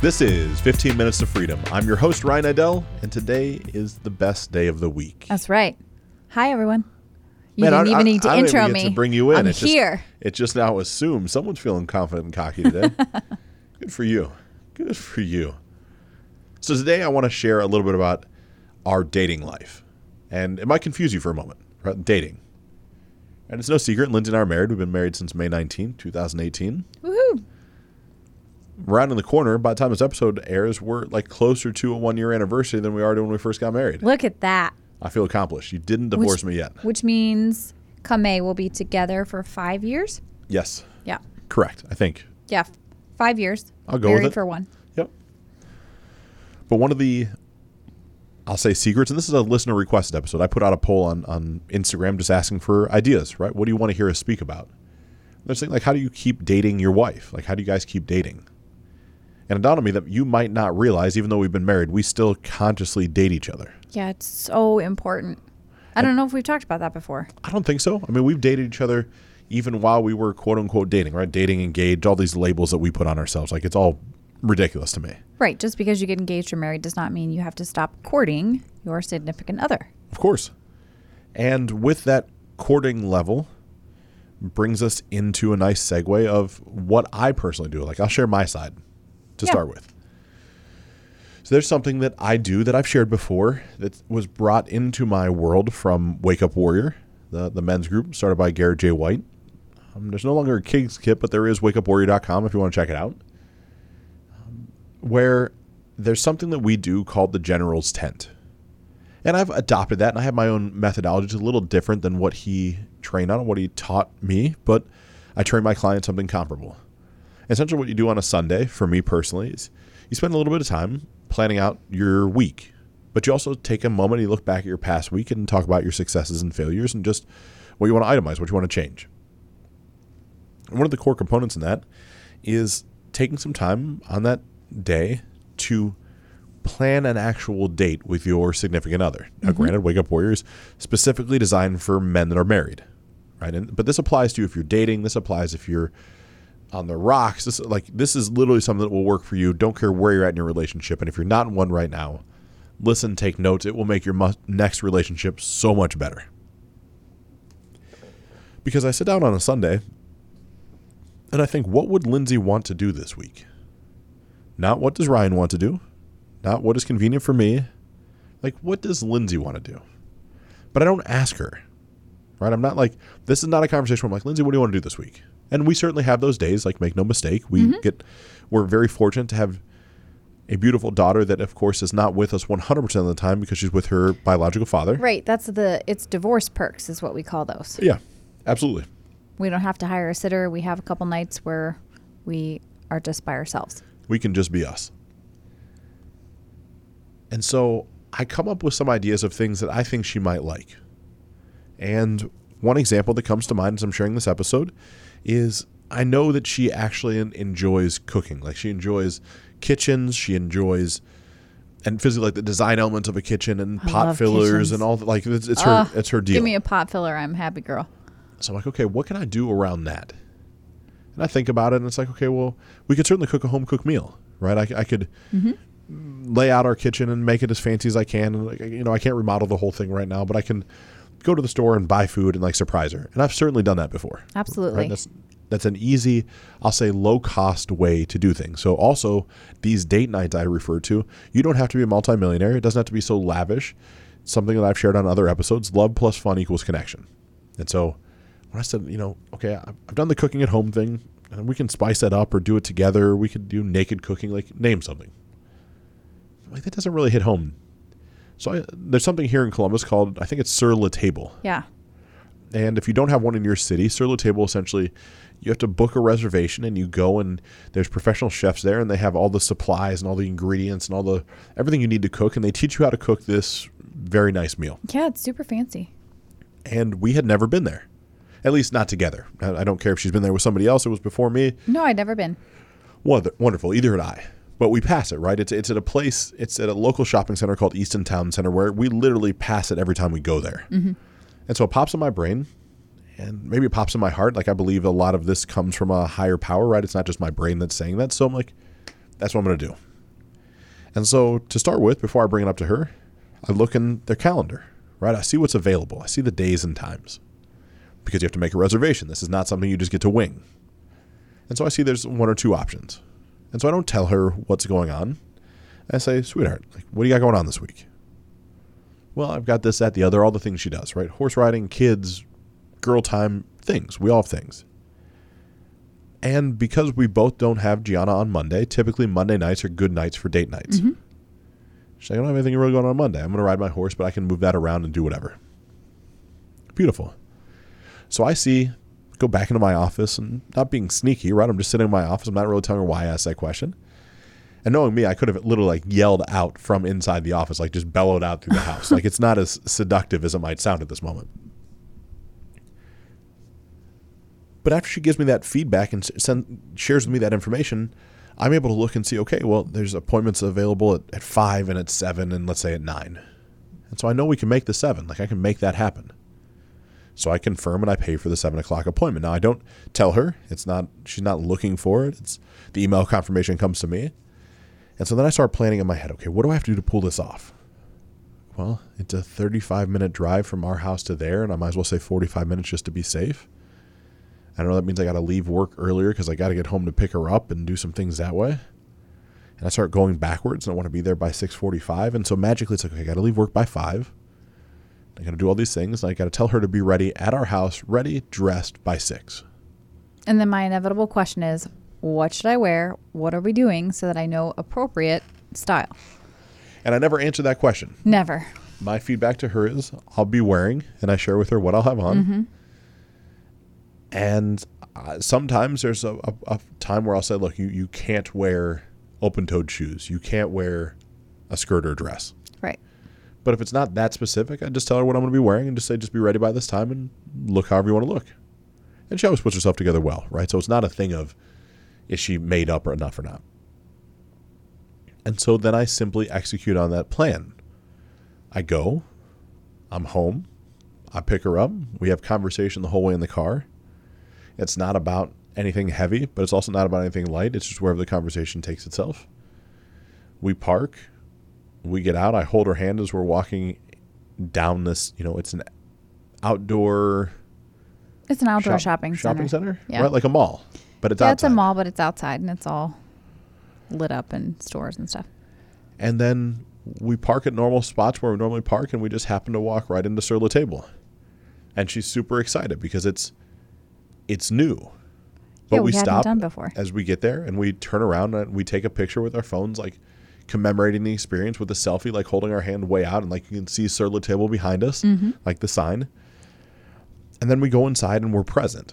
This is 15 Minutes of Freedom. I'm your host, Ryan Idell, and today is the best day of the week. That's right. Hi, everyone. You Man, didn't I- even I- need to I intro me. to bring you in. I'm It's just- here. It just now assumes someone's feeling confident and cocky today. Good for you. Good for you. So today I want to share a little bit about our dating life. And it might confuse you for a moment, right? Dating. And it's no secret, Lindsay and I are married. We've been married since May 19, 2018. Woohoo. Round in the corner, by the time this episode airs, we're like closer to a one year anniversary than we are to when we first got married. Look at that. I feel accomplished. You didn't divorce me yet. Which means come May, we'll be together for five years. Yes. Yeah. Correct, I think. Yeah. Five years. I'll go with it. for one. Yep. But one of the, I'll say secrets, and this is a listener requested episode. I put out a poll on, on Instagram just asking for ideas, right? What do you want to hear us speak about? They're saying, like, how do you keep dating your wife? Like, how do you guys keep dating? And it dawned on me that you might not realize, even though we've been married, we still consciously date each other. Yeah, it's so important. I don't know if we've talked about that before. I don't think so. I mean, we've dated each other even while we were quote unquote dating, right? Dating, engaged, all these labels that we put on ourselves. Like, it's all ridiculous to me. Right. Just because you get engaged or married does not mean you have to stop courting your significant other. Of course. And with that courting level brings us into a nice segue of what I personally do. Like I'll share my side to Yeah. start with. So there's something that I do that I've shared before that was brought into my world from Wake Up Warrior, the, the men's group started by Garrett J. White. Um, there's no longer a kids kit, but there is wakeupwarrior.com if you want to check it out. Um, where there's something that we do called the General's Tent. And I've adopted that, and I have my own methodology. It's a little different than what he trained on, what he taught me, but I train my clients something comparable. Essentially, what you do on a Sunday, for me personally, is you spend a little bit of time planning out your week, but you also take a moment, you look back at your past week, and talk about your successes and failures, and just what you want to itemize, what you want to change. And one of the core components in that is taking some time on that day to plan an actual date with your significant other. Now, mm-hmm. granted, Wake Up Warrior is specifically designed for men that are married, right? And but this applies to you if you're dating. This applies if you're on the rocks. This like this is literally something that will work for you. Don't care where you're at in your relationship, and if you're not in one right now, listen, take notes. It will make your mu- next relationship so much better. Because I sit down on a Sunday, and I think, what would Lindsay want to do this week? Not what does Ryan want to do, not what is convenient for me. Like, what does Lindsay want to do? But I don't ask her, right? I'm not like, this is not a conversation where I'm like, Lindsay, what do you want to do this week? And we certainly have those days, like, make no mistake. We mm-hmm. get, we're very fortunate to have a beautiful daughter that, of course, is not with us 100% of the time because she's with her biological father. Right. That's the, it's divorce perks is what we call those. Yeah, absolutely. We don't have to hire a sitter. We have a couple nights where we are just by ourselves. We can just be us. And so I come up with some ideas of things that I think she might like. And one example that comes to mind as I'm sharing this episode is I know that she actually enjoys cooking. Like she enjoys kitchens, she enjoys and physically like the design elements of a kitchen and I pot fillers kitchens. and all that. Like it's, it's her it's her deal. Give me a pot filler. I'm happy girl. So I'm like, okay, what can I do around that? And I think about it, and it's like, okay, well, we could certainly cook a home cooked meal, right? I, I could mm-hmm. lay out our kitchen and make it as fancy as I can. And like, you know, I can't remodel the whole thing right now, but I can go to the store and buy food and like surprise her. And I've certainly done that before. Absolutely. Right? That's that's an easy, I'll say, low cost way to do things. So also these date nights I refer to, you don't have to be a multimillionaire. It doesn't have to be so lavish. Something that I've shared on other episodes: love plus fun equals connection. And so when I said, you know, okay, I've I've done the cooking at home thing, and we can spice that up or do it together. We could do naked cooking, like name something. Like that doesn't really hit home. So I, there's something here in Columbus called I think it's Sur La Table. Yeah. And if you don't have one in your city, Sur La Table essentially you have to book a reservation and you go and there's professional chefs there and they have all the supplies and all the ingredients and all the everything you need to cook and they teach you how to cook this very nice meal. Yeah, it's super fancy. And we had never been there. At least not together. I I don't care if she's been there with somebody else. It was before me. No, I'd never been. Wonder- Wonderful. Either had I. But we pass it, right? It's it's at a place. It's at a local shopping center called Easton Town Center, where we literally pass it every time we go there. Mm-hmm. And so it pops in my brain, and maybe it pops in my heart. Like I believe a lot of this comes from a higher power, right? It's not just my brain that's saying that. So I'm like, that's what I'm gonna do. And so to start with, before I bring it up to her, I look in their calendar, right? I see what's available. I see the days and times because you have to make a reservation. This is not something you just get to wing. And so I see there's one or two options. And so I don't tell her what's going on. I say, sweetheart, like, what do you got going on this week? Well, I've got this, that, the other, all the things she does, right? Horse riding, kids, girl time, things. We all have things. And because we both don't have Gianna on Monday, typically Monday nights are good nights for date nights. Mm-hmm. She's like, I don't have anything really going on Monday. I'm going to ride my horse, but I can move that around and do whatever. Beautiful. So I see, go back into my office and not being sneaky, right? I'm just sitting in my office. I'm not really telling her why I asked that question. And knowing me, I could have literally like yelled out from inside the office, like just bellowed out through the house. like it's not as seductive as it might sound at this moment. But after she gives me that feedback and send, shares with me that information, I'm able to look and see, okay, well, there's appointments available at, at five and at seven and let's say at nine. And so I know we can make the seven. Like I can make that happen. So I confirm and I pay for the seven o'clock appointment. Now I don't tell her. It's not she's not looking for it. It's the email confirmation comes to me. And so then I start planning in my head, okay, what do I have to do to pull this off? Well, it's a 35 minute drive from our house to there, and I might as well say 45 minutes just to be safe. I don't know that means I got to leave work earlier because I got to get home to pick her up and do some things that way. And I start going backwards, and I want to be there by 6:45. And so magically, it's like, okay, I got to leave work by five. I got to do all these things. I got to tell her to be ready at our house, ready, dressed by six. And then my inevitable question is, what should I wear? What are we doing so that I know appropriate style? And I never answer that question. Never. My feedback to her is, I'll be wearing, and I share with her what I'll have on. Mm-hmm. And uh, sometimes there's a, a, a, time where I'll say, look, you, you can't wear open toed shoes. You can't wear a skirt or dress. Right. But if it's not that specific, I just tell her what I'm going to be wearing and just say, just be ready by this time and look however you want to look. And she always puts herself together well, right? So it's not a thing of, is she made up or enough or not? And so then I simply execute on that plan. I go, I'm home, I pick her up, we have conversation the whole way in the car. It's not about anything heavy, but it's also not about anything light. It's just wherever the conversation takes itself. We park, we get out. I hold her hand as we're walking down this. You know, it's an outdoor. It's an outdoor shop, shopping center. Shopping center, Yeah. right? Like a mall, but it's yeah, outside. it's a mall, but it's outside and it's all lit up and stores and stuff. And then we park at normal spots where we normally park, and we just happen to walk right into Sur La Table. And she's super excited because it's it's new. But yeah, we, we stop done before. as we get there and we turn around and we take a picture with our phones, like commemorating the experience with a selfie, like holding our hand way out and like you can see Sur La Table behind us, Mm-hmm. like the sign. And then we go inside and we're present.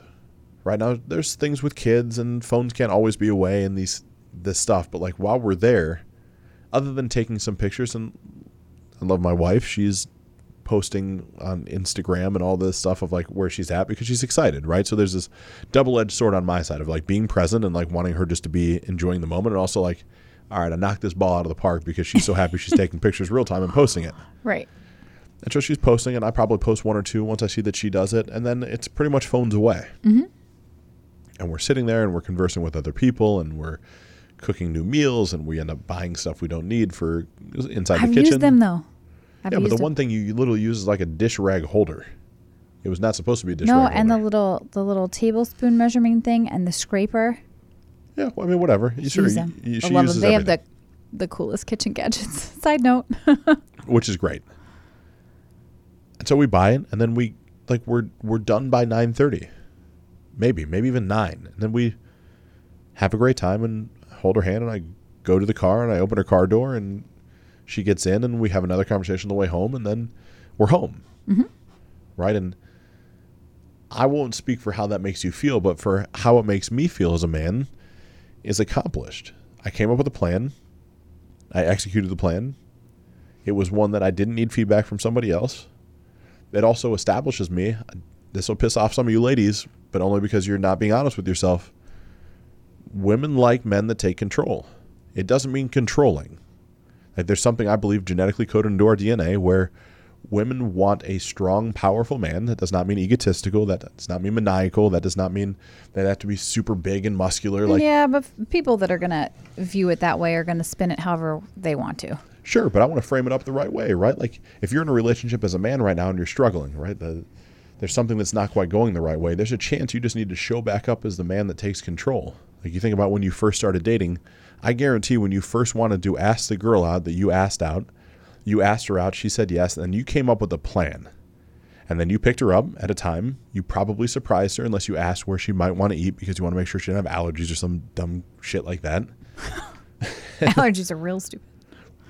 Right now, there's things with kids and phones can't always be away and these this stuff. But like while we're there, other than taking some pictures, and I love my wife, she's posting on Instagram and all this stuff of like where she's at because she's excited, right? So there's this double edged sword on my side of like being present and like wanting her just to be enjoying the moment, and also like, all right, I knocked this ball out of the park because she's so happy she's taking pictures real time and posting it. Right. And so she's posting, and I probably post one or two once I see that she does it, and then it's pretty much phones away. Mm-hmm. And we're sitting there and we're conversing with other people, and we're cooking new meals, and we end up buying stuff we don't need for inside I've the kitchen. used them though. I've yeah, but the them. one thing you literally use is like a dish rag holder. It was not supposed to be a dish no, rag No, and the little the little tablespoon measuring thing and the scraper. Yeah, well, I mean, whatever. You sure, you- them. you- I she love uses them. They have the the coolest kitchen gadgets. Side note. which is great. And so we buy it, and then we like we're we're done by nine thirty, maybe maybe even nine, and then we have a great time and hold her hand, and I go to the car and I open her car door, and she gets in, and we have another conversation on the way home, and then we're home, Mhm. right? And I won't speak for how that makes you feel, but for how it makes me feel as a man, is accomplished. I came up with a plan. I executed the plan. It was one that I didn't need feedback from somebody else. It also establishes me. This will piss off some of you ladies, but only because you're not being honest with yourself. Women like men that take control. It doesn't mean controlling. Like there's something I believe genetically coded into our DNA where women want a strong, powerful man. That does not mean egotistical. That does not mean maniacal. That does not mean they have to be super big and muscular. Like, yeah, but people that are gonna view it that way are gonna spin it however they want to. sure, but I want to frame it up the right way, right? Like, if you're in a relationship as a man right now and you're struggling, right? The, there's something that's not quite going the right way. There's a chance you just need to show back up as the man that takes control. Like, you think about when you first started dating. I guarantee when you first wanted to ask the girl out that you asked out, you asked her out, she said yes, and then you came up with a plan. And then you picked her up at a time. You probably surprised her unless you asked where she might want to eat because you want to make sure she didn't have allergies or some dumb shit like that. Allergies are real stupid.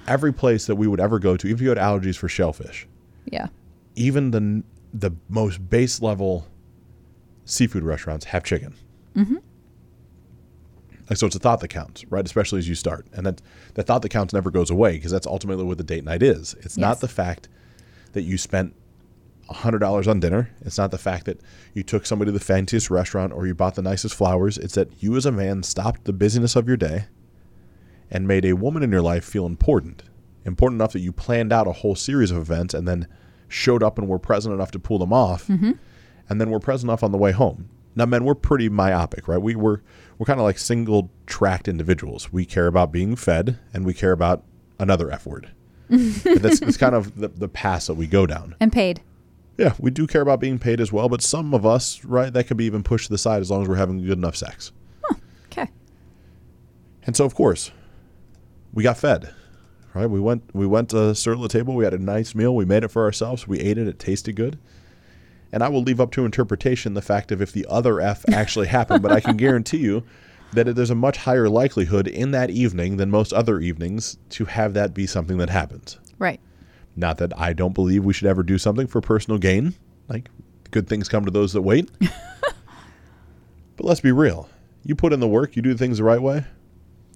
Every place that we would ever go to, even if you had allergies for shellfish, Yeah. even the the most base level seafood restaurants have chicken. Mm-hmm. Like so, it's a thought that counts, right? Especially as you start, and that that thought that counts never goes away because that's ultimately what the date night is. It's not the fact that you spent hundred dollars on dinner. It's not the fact that you took somebody to the fanciest restaurant or you bought the nicest flowers. It's that you, as a man, stopped the busyness of your day and made a woman in your life feel important, important enough that you planned out a whole series of events and then showed up and were present enough to pull them off, mm-hmm. and then were present enough on the way home. Now, men, we're pretty myopic, right? We we're we're kind of like single tracked individuals. We care about being fed, and we care about another F word. That's, that's kind of the, the path that we go down. And paid. Yeah, we do care about being paid as well, but some of us, right, that could be even pushed to the side as long as we're having good enough sex. Okay. And so, of course, we got fed. Right? We went we went to at the table. We had a nice meal. We made it for ourselves. We ate it. It tasted good. And I will leave up to interpretation the fact of if the other F actually happened, but I can guarantee you that there's a much higher likelihood in that evening than most other evenings to have that be something that happens. Right. Not that I don't believe we should ever do something for personal gain. Like good things come to those that wait. but let's be real. You put in the work, you do things the right way,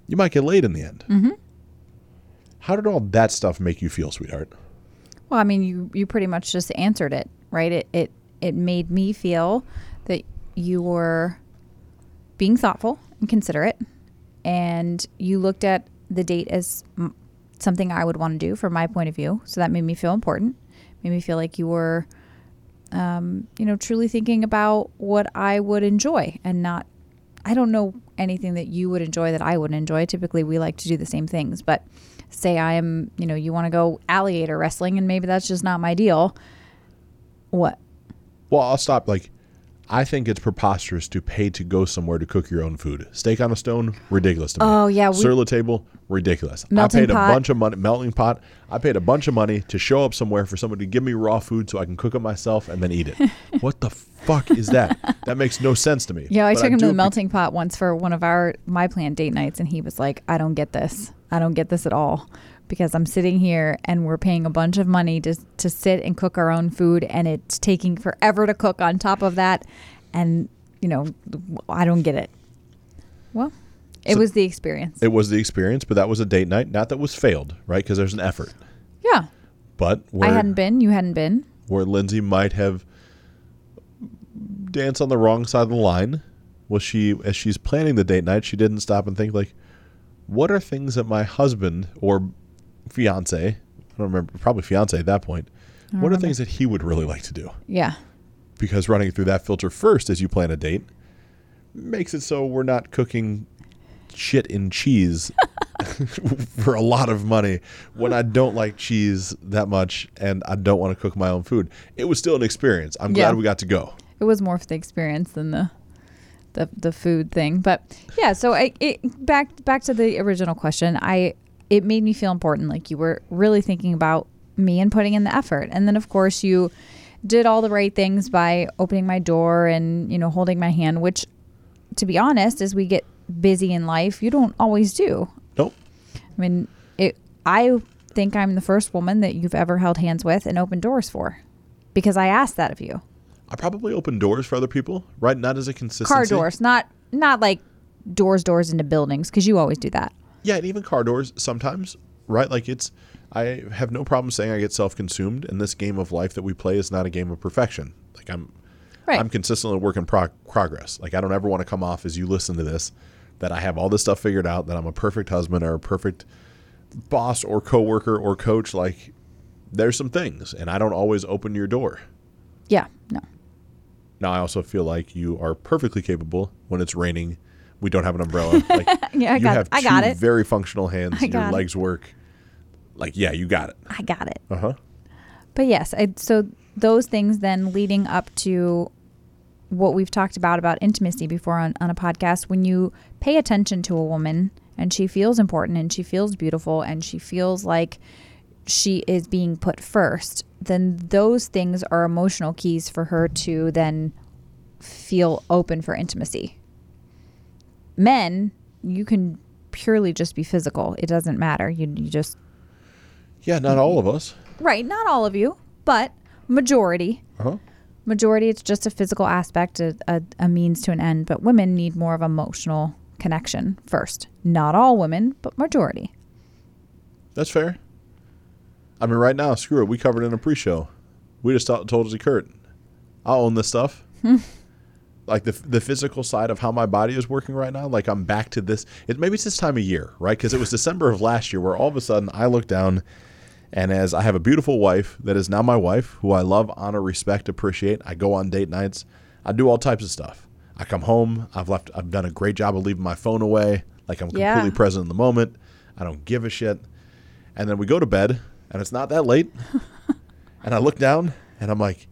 you might get laid in the end. Mm-hmm. How did all that stuff make you feel, sweetheart? Well, I mean, you you pretty much just answered it, right? It it it made me feel that you were being thoughtful and considerate, and you looked at the date as m- something I would want to do from my point of view. So that made me feel important. Made me feel like you were, um, you know, truly thinking about what I would enjoy and not. I don't know anything that you would enjoy that I would enjoy. Typically, we like to do the same things, but say I am, you know, you want to go alligator wrestling and maybe that's just not my deal. What? Well, I'll stop. Like, I think it's preposterous to pay to go somewhere to cook your own food. Steak on a stone, ridiculous to me. Oh, yeah, we- Sur la table, ridiculous. Melting I paid pot. a bunch of money, melting pot. I paid a bunch of money to show up somewhere for somebody to give me raw food so I can cook it myself and then eat it. what the fuck is that? That makes no sense to me. Yeah, I But took him to the melting pot once for one of our my plan date nights and he was like, "I don't get this. I don't get this at all." Because I'm sitting here and we're paying a bunch of money to to sit and cook our own food and it's taking forever to cook on top of that and you know, I don't get it. Well, it So- was the experience. It was the experience, but that was a date night. Not that was failed, right? Because there's an effort. yeah. But where, I hadn't been, you hadn't been. where Lindsay might have danced on the wrong side of the line was she as she's planning the date night she didn't stop and think like what are things that my husband or fiance i don't remember probably fiance at that point what are things that he would really like to do Yeah. because running through that filter first as you plan a date makes it so we're not cooking shit in cheese for a lot of money when I don't like cheese that much and I don't want to cook my own food. It was still an experience. I'm glad Yeah. we got to go. it was more for the experience than the the the food thing but yeah so I, it back back to the original question i it made me feel important like you were really thinking about me and putting in the effort and then of course you did all the right things by opening my door and you know holding my hand which to be honest as we get busy in life you don't always do Nope. i mean it i think i'm the first woman that you've ever held hands with and opened doors for because i asked that of you I probably open doors for other people, right? Not as a consistency. car doors, not not like doors doors into buildings because you always do that. Yeah, and even car doors sometimes, right? Like it's I have no problem saying I get self-consumed and this game of life that we play is not a game of perfection. Like I'm Right. I'm consistently work in prog- progress. Like I don't ever want to come off as you listen to this that I have all this stuff figured out, that I'm a perfect husband or a perfect boss or coworker or coach. Like there's some things, and I don't always open your door. Yeah. No. Now, I also feel like you are perfectly capable when it's raining. We don't have an umbrella. Like, Yeah, I you got- have I got two it. very functional hands. I Your got it. legs work. Like, yeah, you got it. I got it. Uh huh. But yes, I, so those things then leading up to what we've talked about about intimacy before on, on a podcast, when you pay attention to a woman and she feels important and she feels beautiful and she feels like she is being put first, then those things are emotional keys for her to then feel open for intimacy. Men, you can purely just be physical. It doesn't matter. You, you just Yeah, not all of us. Right, not all of you, but majority. Uh huh. Majority, it's just a physical aspect, a, a, a means to an end. But women need more of emotional connection first. Not all women, but majority. That's fair. I mean, right now, screw it. We covered it in a pre-show. We just told, told Kurt, I'll own this stuff. like the the physical side of how my body is working right now. Like I'm back to this. It maybe it's this time of year, right? Because it was December of last year, where all of a sudden I look down, and as I have a beautiful wife that is now my wife, who I love, honor, respect, appreciate. I go on date nights. I do all types of stuff. I come home. I've left. I've done a great job of leaving my phone away. Like I'm Yeah. completely present in the moment. I don't give a shit. And then we go to bed, and it's not that late. and I look down, and I'm like,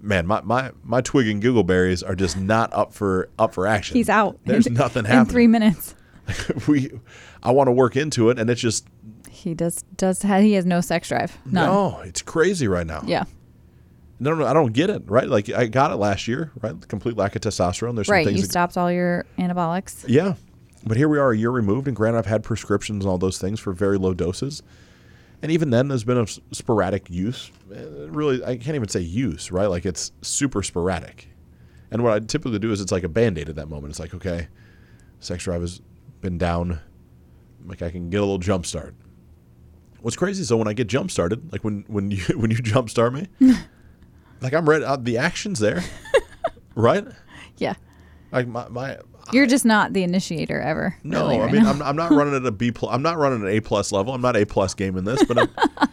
man, my, my, my twig and giggleberries are just not up for up for action. He's out. There's in, nothing happening. in three minutes. we, I want to work into it, and it's just He does does he has no sex drive. None. no, it's crazy right now. Yeah. No, no, I don't get it. Right, like I got it last year. Right, complete lack of testosterone. There's some Right. You that- stopped all your anabolics. Yeah. But here we are a year removed, and granted, I've had prescriptions and all those things for very low doses. And even then, there's been a sporadic use. Uh, Really, I can't even say use, right? Like it's super sporadic. And what I typically do is it's like a band aid at that moment. It's like, okay, sex drive has been down. Like I can get a little jump start. What's crazy is though when I get jump started, like when when you when you jump start me, like I'm ready. Uh, the action's there, right? Yeah. Like my, my You're just not the initiator ever. no, really, I mean. I'm, I'm not running at a B plus. I'm not running an A plus level. I'm not A plus game in this, but I'm,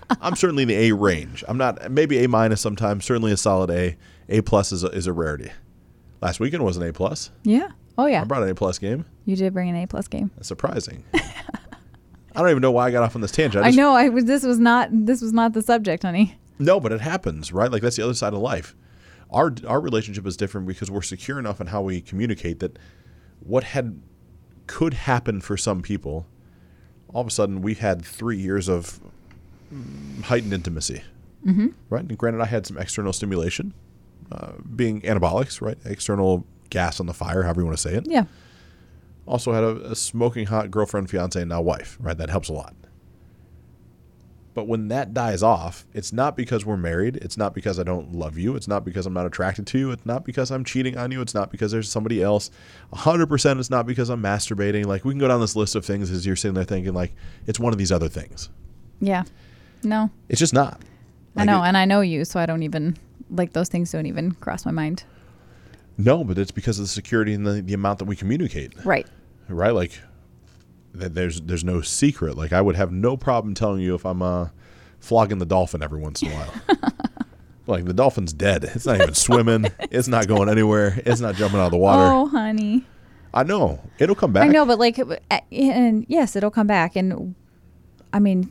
I'm certainly in the A range. I'm not maybe A minus sometimes. Certainly a solid A. A plus is a, is a rarity. Last weekend was an A plus. yeah. Oh yeah. I brought an A plus game. You did bring an A plus game. That's surprising. I don't even know why I got off on this tangent. I just- know. I was. This was not. This was not the subject, honey. No, but it happens, right? Like that's the other side of life. Our our relationship is different because we're secure enough in how we communicate that what had could happen for some people, all of a sudden we've had three years of heightened intimacy, mm-hmm. right? And granted, I had some external stimulation, uh, being anabolics, right? External gas on the fire, however you want to say it. Yeah. Also had a, a smoking hot girlfriend, fiance, and now wife, right? That helps a lot. But when that dies off, it's not because we're married. It's not because I don't love you. It's not because I'm not attracted to you. It's not because I'm cheating on you. It's not because there's somebody else. 100% it's not because I'm masturbating. Like, we can go down this list of things as you're sitting there thinking, like, it's one of these other things. Yeah. No. It's just not. I know, it- and I know you, so I don't even like those things. Don't even cross my mind. no, but it's because of the security and the, the amount that we communicate. Right. right? Like there's there's no secret. Like I would have no problem telling you if I'm uh, flogging the dolphin every once in a while. like the dolphin's dead. It's not even swimming. It's not going anywhere. It's not jumping out of the water. Oh, honey. I know it'll come back. I know, but like, and yes, it'll come back. And I mean,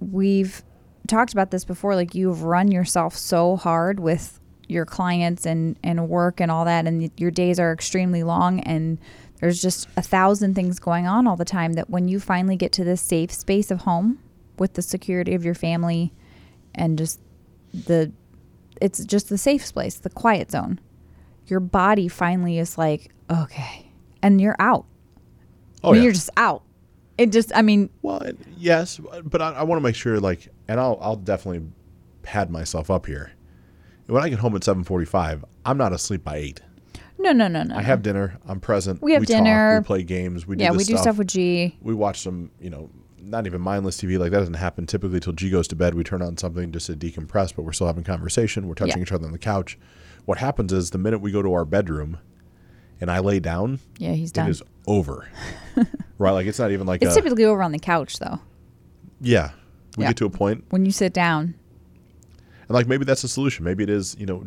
we've talked about this before. Like, you've run yourself so hard with your clients and and work and all that, and your days are extremely long, and there's just a thousand things going on all the time. That when you finally get to this safe space of home with the security of your family, and just the, it's just the safe place, the quiet zone. Your body finally is like, okay, and you're out. oh yeah. you're just out. It just, I mean, well, yes, but I, I want to make sure. Like, and I'll I'll definitely pad myself up here. When I get home at seven forty-five, I'm not asleep by eight. No, no, no, no. I have dinner. I'm present. We have talk, dinner. we play games. We do yeah, we do stuff with G. we watch some, you know, not even mindless TV. Like that doesn't happen typically till G goes to bed. We turn on something just to decompress, but we're still having conversation. We're touching Yeah. each other on the couch. What happens is the minute we go to our bedroom and I lay down, Yeah, he's done. is over. right? Like it's not even like It's a, typically over on the couch, though. yeah. We Yeah. get to a point When you sit down, and like maybe that's the solution. Maybe it is, you know,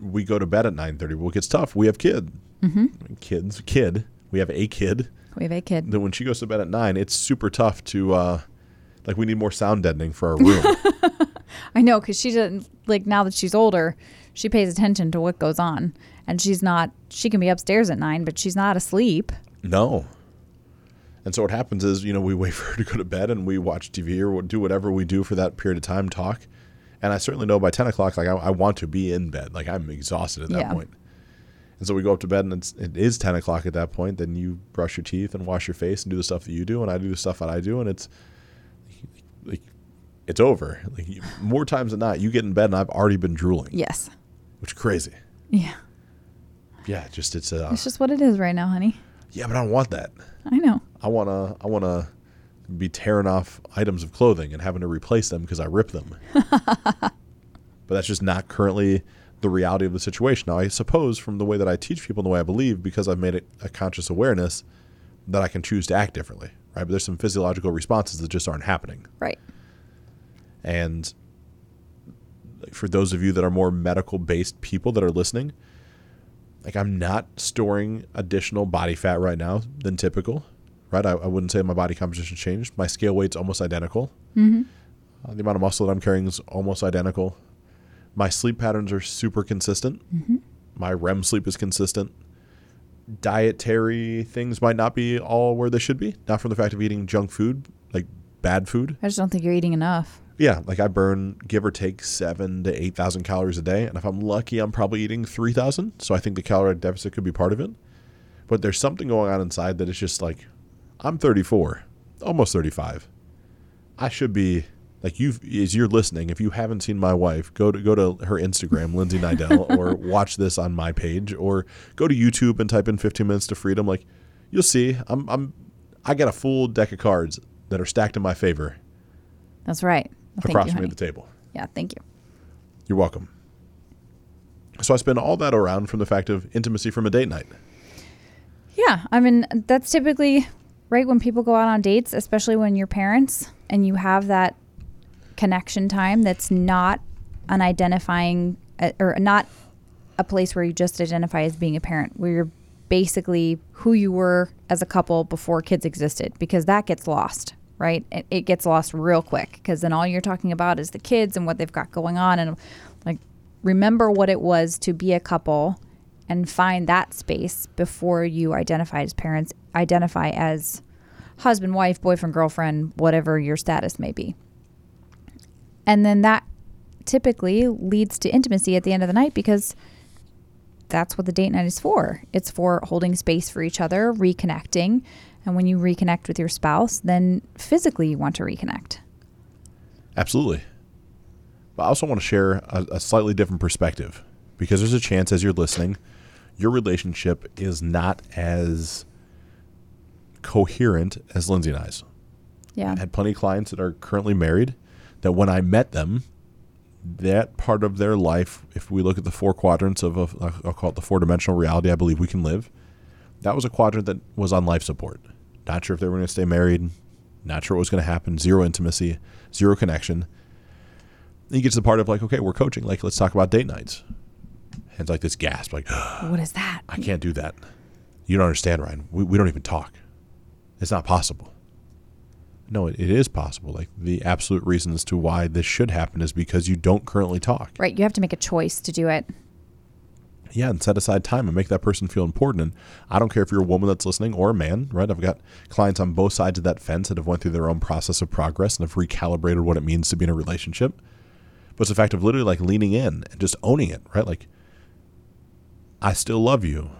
we go to bed at 9:30. Well, it gets tough. We have kid. Mm-hmm. Kids, kid. We have a kid. we have a kid. Then when she goes to bed at 9, it's super tough to uh like we need more sound deadening for our room. I know because she doesn't like now that she's older, she pays attention to what goes on, and she's not. She can be upstairs at nine, but she's not asleep. No. And so what happens is, you know, we wait for her to go to bed and we watch TV or do whatever we do for that period of time, talk. And I certainly know by 10 o'clock, like, I, I want to be in bed. Like, I'm exhausted at that Yeah. point. And so we go up to bed and it's, it is 10 o'clock at that point. Then you brush your teeth and wash your face and do the stuff that you do. And I do the stuff that I do. And it's like, it's over. Like, you, more times than not, you get in bed and I've already been drooling, Yes. which is crazy. Yeah. Yeah, just, it's, uh, It's just what it is right now, honey. yeah, but I don't want that. I know. I wanna I wanna be tearing off items of clothing and having to replace them because I rip them. but that's just not currently the reality of the situation. Now, I suppose from the way that I teach people and the way I believe, because I've made it a conscious awareness, that I can choose to act differently, right? But there's some physiological responses that just aren't happening. Right. And for those of you that are more medical based people that are listening, like I'm not storing additional body fat right now than typical, right? I, I wouldn't say my body composition changed. My scale weight's almost identical. Uh, the amount of muscle that I'm carrying is almost identical. My sleep patterns are super consistent. My REM sleep is consistent. Dietary things might not be all where they should be, not from the fact of eating junk food, like bad food. I just don't think you're eating enough. Yeah, like I burn give or take seven to eight thousand calories a day, and if I'm lucky, I'm probably eating three thousand. So I think the caloric deficit could be part of it. But there's something going on inside that is just like, I'm 34, almost 35. I should be like you. As you're listening, if you haven't seen my wife, go to go to her Instagram, Lindsay Nidell, or watch this on my page, or go to YouTube and type in 15 minutes to freedom. Like, you'll see, I'm I'm I got a full deck of cards that are stacked in my favor That's right. Well, across you, from me at the table. Yeah, thank you. You're welcome. So I spin all that around from the fact of intimacy from a date night. Yeah, I mean that's typically right when people go out on dates, especially when you're parents and you have that connection time that's not an identifying uh, or not a place where you just identify as being a parent, where you're basically who you were as a couple before kids existed, because that gets lost, right? It, it gets lost real quick because then all you're talking about is the kids and what they've got going on, and like remember what it was to be a couple and find that space before you identify as parents, identify as husband, wife, boyfriend, girlfriend, whatever your status may be. And then that typically leads to intimacy at the end of the night because that's what the date night is for. It's for holding space for each other, reconnecting. And when you reconnect with your spouse, then physically you want to reconnect. Absolutely. But I also want to share a, a slightly different perspective because there's a chance as you're listening, your relationship is not as coherent as Lindsay and I's. Yeah. I had plenty of clients that are currently married that when I met them, that part of their life, if we look at the four quadrants of, a, I'll call it the four dimensional reality I believe we can live, that was a quadrant that was on life support. Not sure if they were going to stay married, not sure what was going to happen, zero intimacy, zero connection. Then you get to the part of like, okay, we're coaching. Like, let's talk about date nights. And it's like this gasp, like, What is that? I can't do that. You don't understand, Ryan. We, we don't even talk. It's not possible. No, it, it is possible. Like the absolute reason as to why this should happen is because you don't currently talk. Right. You have to make a choice to do it. Yeah, and set aside time and make that person feel important. And I don't care if you're a woman that's listening or a man, right? I've got clients on both sides of that fence that have went through their own process of progress and have recalibrated what it means to be in a relationship. But it's the fact of literally like leaning in and just owning it, right? Like, I still love you.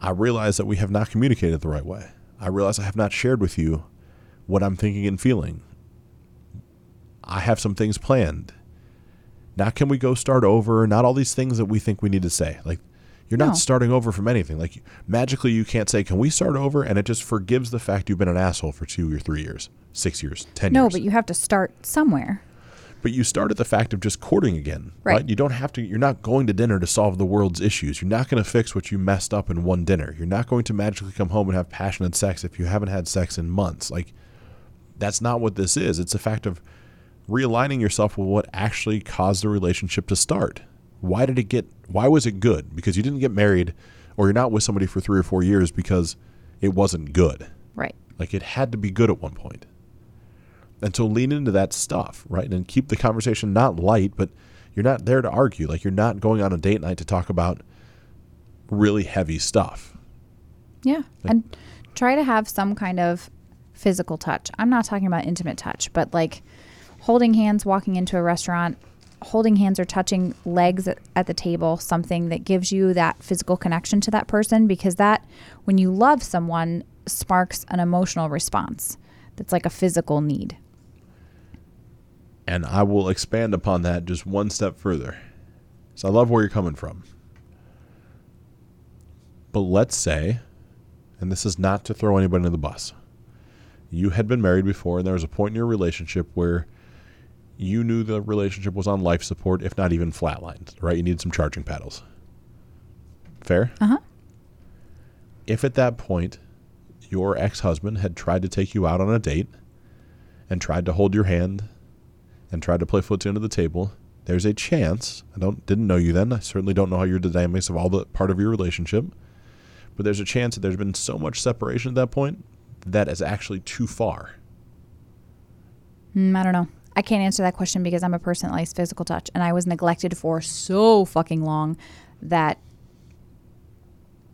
I realize that we have not communicated the right way. I realize I have not shared with you what I'm thinking and feeling. I have some things planned. Now, can we go start over? Not all these things that we think we need to say. Like, you're No. not starting over from anything. Like, magically, you can't say, Can we start over? And it just forgives the fact you've been an asshole for two or three years, six years, 10 No, years. No, but you have to start somewhere. But you start at the fact of just courting again, right. Right. You don't have to, you're not going to dinner to solve the world's issues. You're not going to fix what you messed up in one dinner. You're not going to magically come home and have passionate sex if you haven't had sex in months. Like, that's not what this is. It's a fact of realigning yourself with what actually caused the relationship to start. Why did it get why was it good? Because you didn't get married or you're not with somebody for 3 or 4 years because it wasn't good. Right. Like it had to be good at one point. And so lean into that stuff, right? And keep the conversation not light, but you're not there to argue. Like you're not going on a date night to talk about really heavy stuff. Yeah. And try to have some kind of physical touch. I'm not talking about intimate touch, but like holding hands walking into a restaurant, holding hands or touching legs at, at the table, something that gives you that physical connection to that person because that when you love someone sparks an emotional response. That's like a physical need. And I will expand upon that just one step further. So I love where you're coming from. But let's say, and this is not to throw anybody under the bus, you had been married before and there was a point in your relationship where you knew the relationship was on life support, if not even flatlined, right? You need some charging paddles. Fair? Uh huh. If at that point your ex husband had tried to take you out on a date and tried to hold your hand and tried to play footsie under the table, there's a chance. I don't didn't know you then. I certainly don't know how your dynamics of all the part of your relationship. But there's a chance that there's been so much separation at that point that is actually too far. Mm, I don't know. I can't answer that question because I'm a person that likes physical touch, and I was neglected for so fucking long that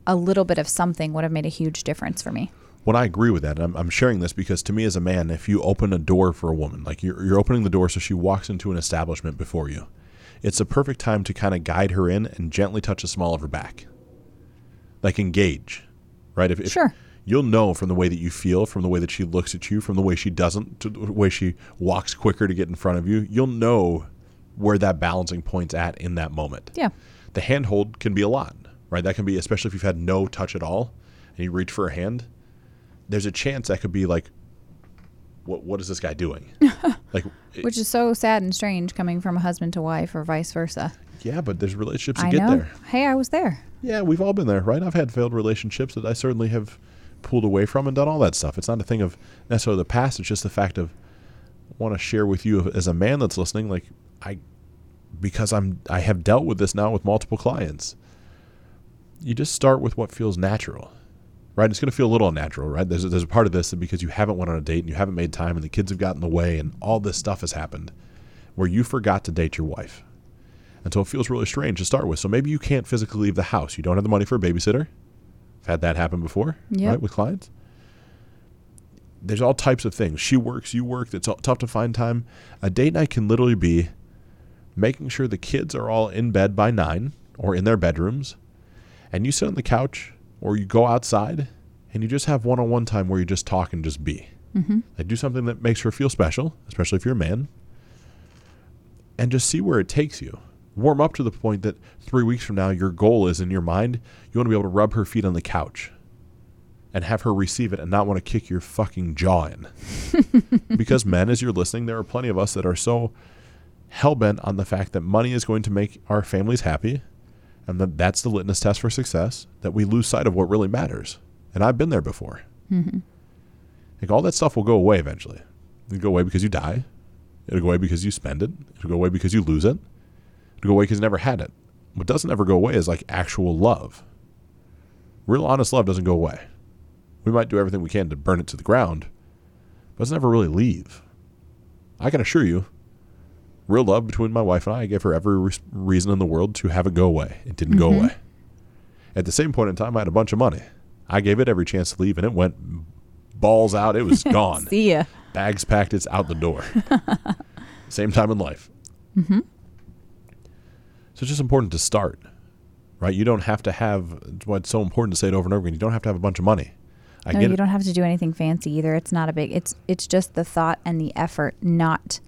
a little bit of something would have made a huge difference for me. When I agree with that, I'm, I'm sharing this because to me as a man, if you open a door for a woman, like you're, you're opening the door so she walks into an establishment before you, it's a perfect time to kind of guide her in and gently touch the small of her back. Like engage, right? If, if Sure. you'll know from the way that you feel, from the way that she looks at you, from the way she doesn't, to the way she walks quicker to get in front of you, you'll know where that balancing point's at in that moment. Yeah. The handhold can be a lot, right? That can be, especially if you've had no touch at all and you reach for a hand, there's a chance that could be like, what, what is this guy doing? like, it- Which is so sad and strange coming from a husband to wife or vice versa. yeah, but there's relationships that I get know. there. Hey, I was there. Yeah, we've all been there, right? I've had failed relationships that I certainly have pulled away from and done all that stuff. It's not a thing of necessarily the past. It's just the fact of I want to share with you as a man that's listening. Like I, because I'm I have dealt with this now with multiple clients. You just start with what feels natural, right? It's going to feel a little unnatural, right? There's a, there's a part of this that because you haven't went on a date and you haven't made time and the kids have gotten in the way and all this stuff has happened, where you forgot to date your wife. And so it feels really strange to start with. So maybe you can't physically leave the house. You don't have the money for a babysitter. I've had that happen before, Yep. right, with clients. There's all types of things. She works, you work. It's tough to find time. A date night can literally be making sure the kids are all in bed by nine or in their bedrooms, and you sit on the couch or you go outside and you just have one-on-one time where you just talk and just be. Mm-hmm. Like do something that makes her feel special, especially if you're a man, and just see where it takes you. Warm up to the point that three weeks from now, your goal is in your mind, you want to be able to rub her feet on the couch and have her receive it and not want to kick your fucking jaw in. because, men, as you're listening, there are plenty of us that are so hell bent on the fact that money is going to make our families happy and that that's the litmus test for success that we lose sight of what really matters. And I've been there before. Mm-hmm. Like all that stuff will go away eventually. It'll go away because you die. It'll go away because you spend it. It'll go away because you lose it. It'll go away because you never had it. What doesn't ever go away is like actual love. Real honest love doesn't go away. We might do everything we can to burn it to the ground, but it doesn't ever really leave. I can assure you, real love between my wife and I, I gave her every re- reason in the world to have it go away. It didn't go Mhm. away. At the same point in time, I had a bunch of money. I gave it every chance to leave, and it went balls out. It was gone. See ya. Bags packed, it's out the door. Same time in life. Mm-hmm. So it's just important to start, right? You don't have to have, it's so important to say it over and over again. You don't have to have a bunch of money. I no, you it. don't have to do anything fancy either. It's not a big. It's it's just the thought and the effort, not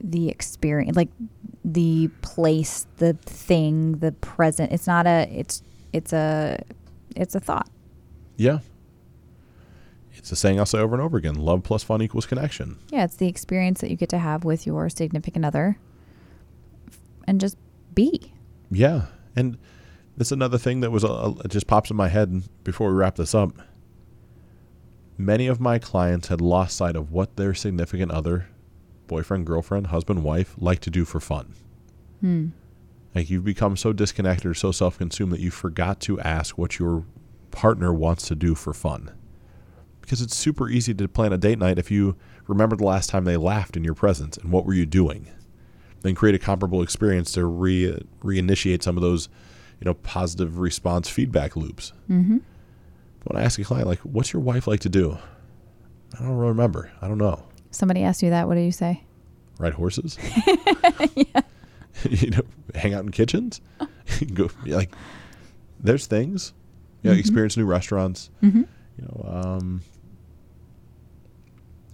the experience, like the place, the thing, the present. It's not a. It's it's a it's a thought. Yeah. It's a saying I'll say over and over again love plus fun equals connection. Yeah, it's the experience that you get to have with your significant other, and just be. Yeah. And that's another thing that was, uh, it just pops in my head before we wrap this up. many of my clients had lost sight of what their significant other, boyfriend, girlfriend, husband, wife, like to do for fun. Hmm. Like you've become so disconnected or so self consumed that you forgot to ask what your partner wants to do for fun. Because it's super easy to plan a date night if you remember the last time they laughed in your presence and what were you doing. Then create a comparable experience to re reinitiate some of those, you know, positive response feedback loops. Mm-hmm. When I ask a client, like, what's your wife like to do? I don't remember. I don't know. Somebody asked you that. What do you say? Ride horses? Yeah. you know, hang out in kitchens? Go like there's things. You know, Mhm. experience new restaurants. Mm-hmm. You know, um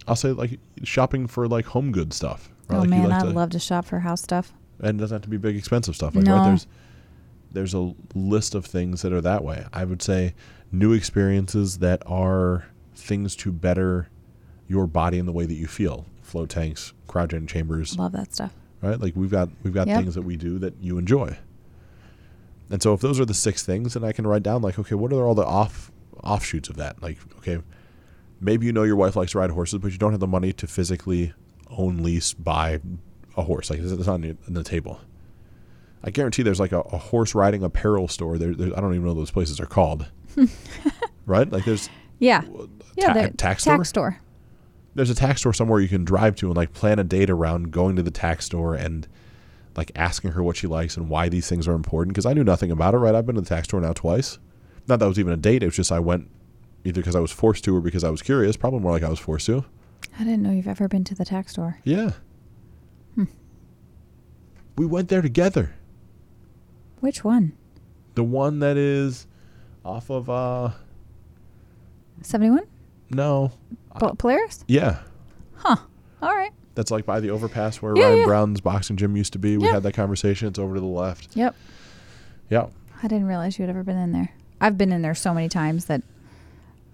I'll say like shopping for like home good stuff. right? Oh Like, man, like I to- love to shop for house stuff. and it doesn't have to be big expensive stuff. Like No. right there's there's a list of things that are that way. I would say new experiences that are things to better your body and the way that you feel. Float tanks, cryogenic chambers, Love that stuff. right? Like we've got we've got Yep. things that we do that you enjoy. And so if those are the six things, then I can write down like, okay, what are all the off offshoots of that? Like, okay, maybe you know your wife likes to ride horses, but you don't have the money to physically own, lease, buy a horse. Like it's on the, on the table. I guarantee there's like a, a horse riding apparel store. There, there, I don't even know what those places are called. right? Like there's Yeah. Yeah. ta- the tack store. tack store. There's a tack store somewhere you can drive to and like plan a date around going to the tack store and like asking her what she likes and why these things are important because I knew nothing about it. Right? I've been to the tack store now twice. Not that was even a date. It was just I went either because I was forced to or because I was curious. Probably more like I was forced to. I didn't know you've ever been to the tack store. Yeah. Hmm. We went there together. Which one? The one that is off of uh 71? No. Pol- Polaris? Yeah. Huh. All right. That's like by the overpass where Yeah, Ryan yeah. Brown's boxing gym used to be. We Yeah. had that conversation. It's over to the left. Yep. Yeah. I didn't realize you had ever been in there. I've been in there so many times that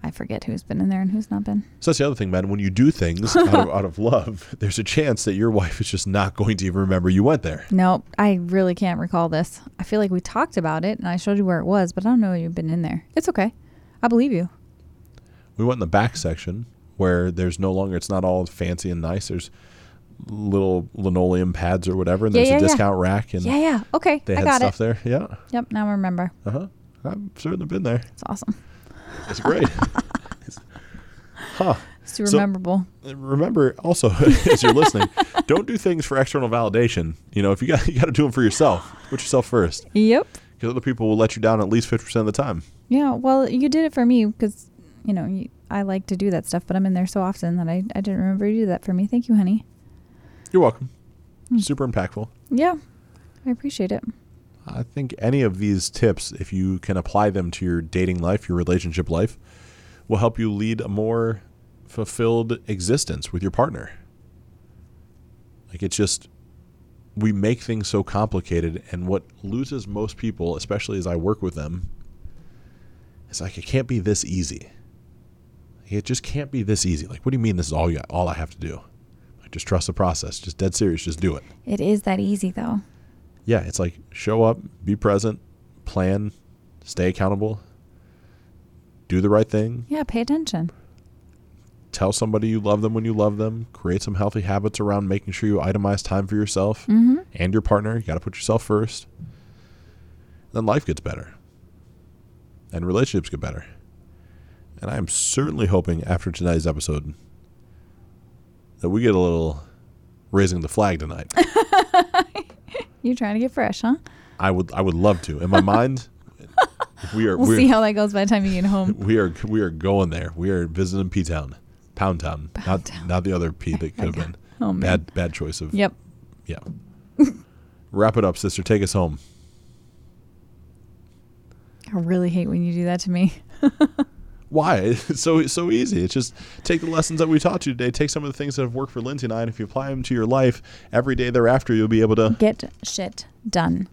I forget who's been in there and who's not been. So that's the other thing, man. When you do things out, of, out of love, there's a chance that your wife is just not going to even remember you went there. Nope. I really can't recall this. I feel like we talked about it and I showed you where it was, but I don't know you've been in there. It's okay. I believe you. We went in the back section where there's no longer, it's not all fancy and nice. There's little linoleum pads or whatever, and Yeah, there's yeah, a yeah. discount rack, and Yeah, yeah. Okay. they I had got stuff it. there. Yeah. Yep. Now I remember. Uh huh. I've certainly been there. It's awesome. It's great. huh. Super So- memorable. Remember also as you're listening, don't do things for external validation. You know, if you got you got to do them for yourself. Put yourself first, Yep. because other people will let you down at least fifty percent of the time. Yeah. Well, you did it for me because, you know, you, I like to do that stuff, but I'm in there so often that I, I didn't remember you did that for me. Thank you, honey. You're welcome. Hmm. Super impactful. Yeah. I appreciate it. I think any of these tips, if you can apply them to your dating life, your relationship life, will help you lead a more fulfilled existence with your partner. Like it's just, we make things so complicated, and what loses most people, especially as I work with them, is like it can't be this easy. It just can't be this easy. Like, what do you mean this is all you all I have to do? Like, just trust the process. Just dead serious. Just do it. It is that easy, though. Yeah, it's like show up, be present, plan, stay accountable, do the right thing, Yeah. Pay attention. tell somebody you love them when you love them, create some healthy habits around making sure you itemize time for yourself Mm-hmm. and your partner. You got to put yourself first. Then life gets better. And relationships get better. And I am certainly hoping after tonight's episode that we get a little raising the flag tonight. You're trying to get fresh, huh? I would I would love to. In my mind, we are We'll see how that goes by the time you get home. we are we are going there. We are visiting P Town, Pound Town, Pound not Town. not the other P that could have been Oh, man. bad bad choice of Yep. yeah. Wrap it up, sister. Take us home. I really hate when you do that to me. Why? It's so so easy. It's just take the lessons that we taught you today. Take some of the things that have worked for Lindsay and I, and if you apply them to your life every day thereafter, you'll be able to. Get shit done.